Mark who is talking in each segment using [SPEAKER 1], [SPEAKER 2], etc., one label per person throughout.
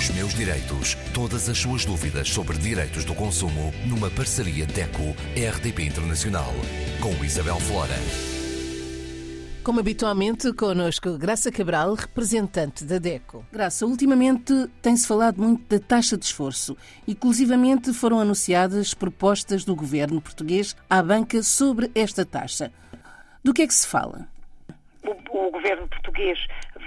[SPEAKER 1] Os meus direitos. Todas as suas dúvidas sobre direitos do consumo numa parceria DECO-RDP Internacional. Com Isabel Flora.
[SPEAKER 2] Como habitualmente, connosco Graça Cabral, representante da DECO. Graça, ultimamente tem-se falado muito da taxa de esforço. Inclusivamente foram anunciadas propostas do governo português à banca sobre esta taxa. Do que é que se fala?
[SPEAKER 3] O, o governo português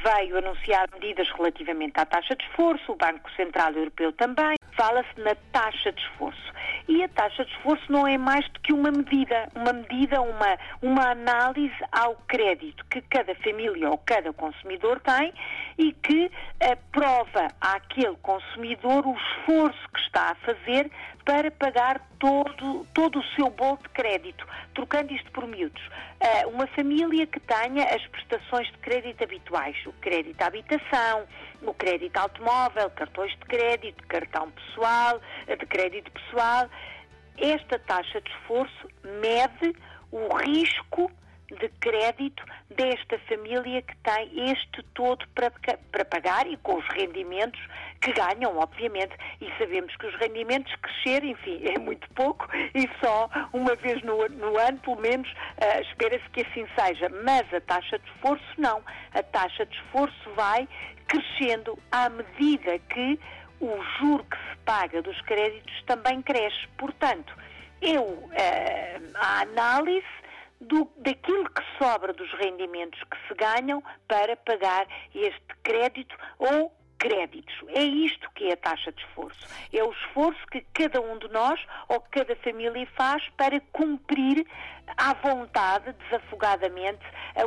[SPEAKER 3] veio anunciar medidas relativamente à taxa de esforço, o Banco Central Europeu também. Fala-se na taxa de esforço. E a taxa de esforço não é mais do que uma medida, uma medida, uma, uma análise ao crédito que cada família ou cada consumidor tem e que prova àquele consumidor o esforço que está a fazer para pagar todo, todo o seu bolo de crédito, trocando isto por miúdos. Uh, uma família que tenha as prestações de crédito habituais, o crédito à habitação, o crédito automóvel, cartões de crédito, cartão pessoal, de crédito pessoal. Esta taxa de esforço mede o risco de crédito desta família que tem este todo para, para pagar e com os rendimentos que ganham, obviamente. E sabemos que os rendimentos crescer, enfim, é muito pouco e só uma vez no, no ano, pelo menos, uh, espera-se que assim seja. Mas a taxa de esforço não. A taxa de esforço vai crescendo à medida que o juro que se paga dos créditos também cresce. Portanto, eu, uh, a análise do, daquilo que sobra dos rendimentos que se ganham para pagar este crédito ou créditos. É isto que é a taxa de esforço. É o esforço que cada um de nós ou cada família faz para cumprir à vontade, desafogadamente,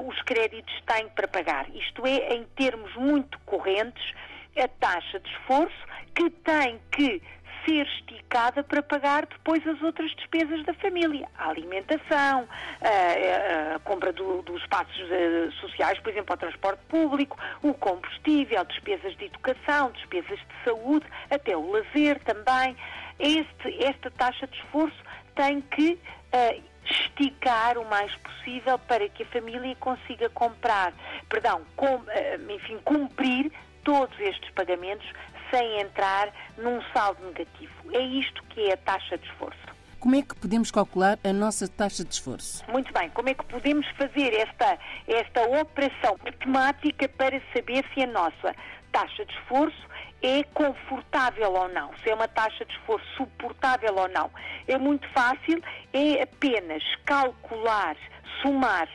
[SPEAKER 3] os créditos que têm para pagar. Isto é, em termos muito correntes, a taxa de esforço que tem que ser esticada para pagar depois as outras despesas da família. A alimentação, a, compra do, dos espaços uh, sociais, por exemplo, ao transporte público, o combustível, despesas de educação, despesas de saúde, até o lazer também. Este, esta taxa de esforço tem que uh, esticar o mais possível para que a família consiga comprar, perdão, com, uh, enfim, cumprir todos estes pagamentos sem entrar num saldo negativo. É isto que é a taxa de esforço.
[SPEAKER 2] Como é que podemos calcular a nossa taxa de esforço?
[SPEAKER 3] Muito bem, como é que podemos fazer esta, esta operação matemática para saber se a nossa taxa de esforço é confortável ou não, se é uma taxa de esforço suportável ou não. É muito fácil, é apenas calcular, somar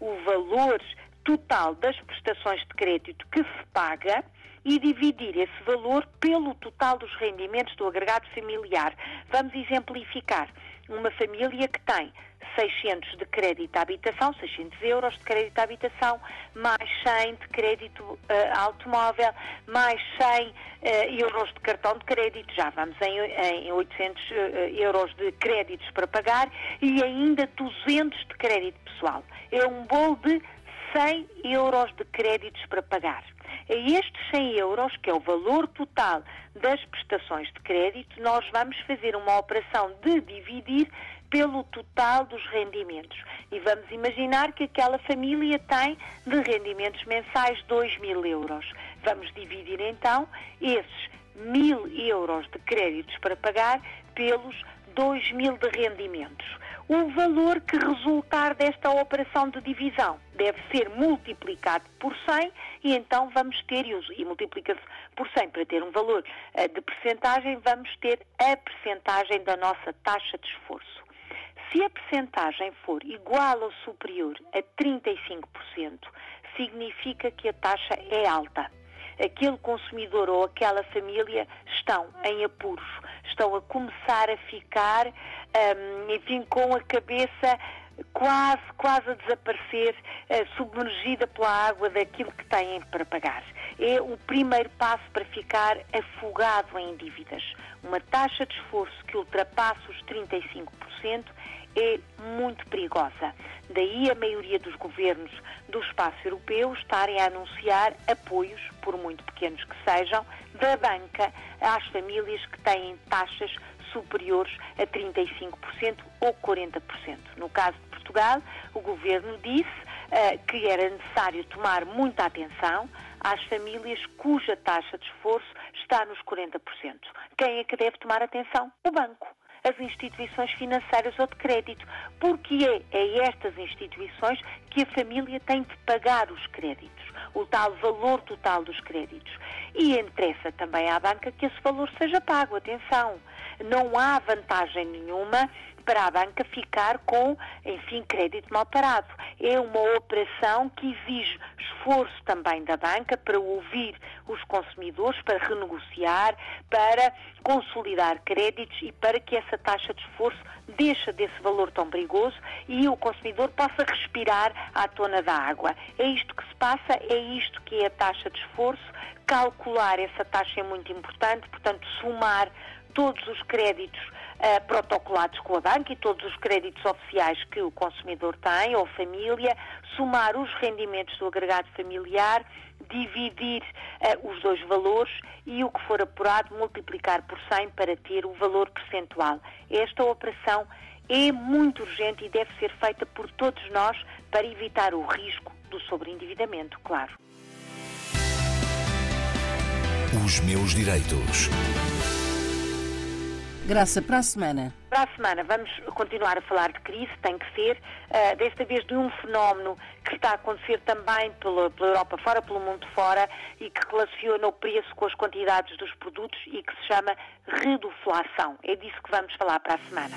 [SPEAKER 3] o valor total das prestações de crédito que se paga e dividir esse valor pelo total dos rendimentos do agregado familiar. Vamos exemplificar. Uma família que tem 600 de crédito à habitação, 600 euros de crédito à habitação, mais 100 de crédito uh, automóvel, mais 100 uh, eh, euros de cartão de crédito, já vamos em, em 800 uh, eh, euros de créditos para pagar e ainda 200 de crédito pessoal. É um bolo de 100 euros de créditos para pagar. A estes 100 euros, que é o valor total das prestações de crédito, nós vamos fazer uma operação de dividir pelo total dos rendimentos. E vamos imaginar que aquela família tem de rendimentos mensais 2 mil euros. Vamos dividir então esses mil euros de créditos para pagar pelos 2 mil de rendimentos. O valor que resultar desta operação de divisão deve ser multiplicado por 100 e então vamos ter, e multiplica-se por 100 para ter um valor eh, de percentagem, vamos ter a percentagem da nossa taxa de esforço. Se a percentagem for igual ou superior a 35%, significa que a taxa é alta aquele consumidor ou aquela família estão em apuros, estão a começar a ficar, um, enfim, com a cabeça quase, quase a desaparecer, uh, submergida pela água daquilo que têm para pagar. É o primeiro passo para ficar afogado em dívidas. Uma taxa de esforço que ultrapasse os 35% é muito perigosa. Daí a maioria dos governos do espaço europeu estarem a anunciar apoios, por muito pequenos que sejam, da banca às famílias que têm taxas superiores a 35% ou 40%. No caso de Portugal, o governo disse uh, que era necessário tomar muita atenção às famílias cuja taxa de esforço está nos 40%. Quem é que deve tomar atenção? O banco as instituições financeiras ou de crédito, porque é a estas instituições que a família tem de pagar os créditos, o tal valor total dos créditos. E interessa também à banca que esse valor seja pago. Atenção, não há vantagem nenhuma para a banca ficar com, enfim, crédito mal parado. É uma operação que exige esforço também da banca para ouvir os consumidores, para renegociar, para consolidar créditos e para que essa taxa de esforço deixe desse valor tão perigoso e o consumidor possa respirar à tona da água. É isto que se passa, é isto que é a taxa de esforço. Calcular essa taxa é muito importante, portanto, somar todos os créditos uh, protocolados com a banca e todos os créditos oficiais que o consumidor tem ou família, somar os rendimentos do agregado familiar, dividir uh, os dois valores e o que for apurado multiplicar por 100 para ter o valor percentual. Esta operação é muito urgente e deve ser feita por todos nós para evitar o risco do sobreendividamento, claro.
[SPEAKER 1] Os meus direitos.
[SPEAKER 2] Graça, para a semana.
[SPEAKER 3] Para a semana vamos continuar a falar de crise, tem que ser, uh, desta vez de um fenómeno que está a acontecer também pela, pela, Europa fora, pelo mundo fora, e que relaciona o preço com as quantidades dos produtos e que se chama reduflação. É disso que vamos falar para a semana.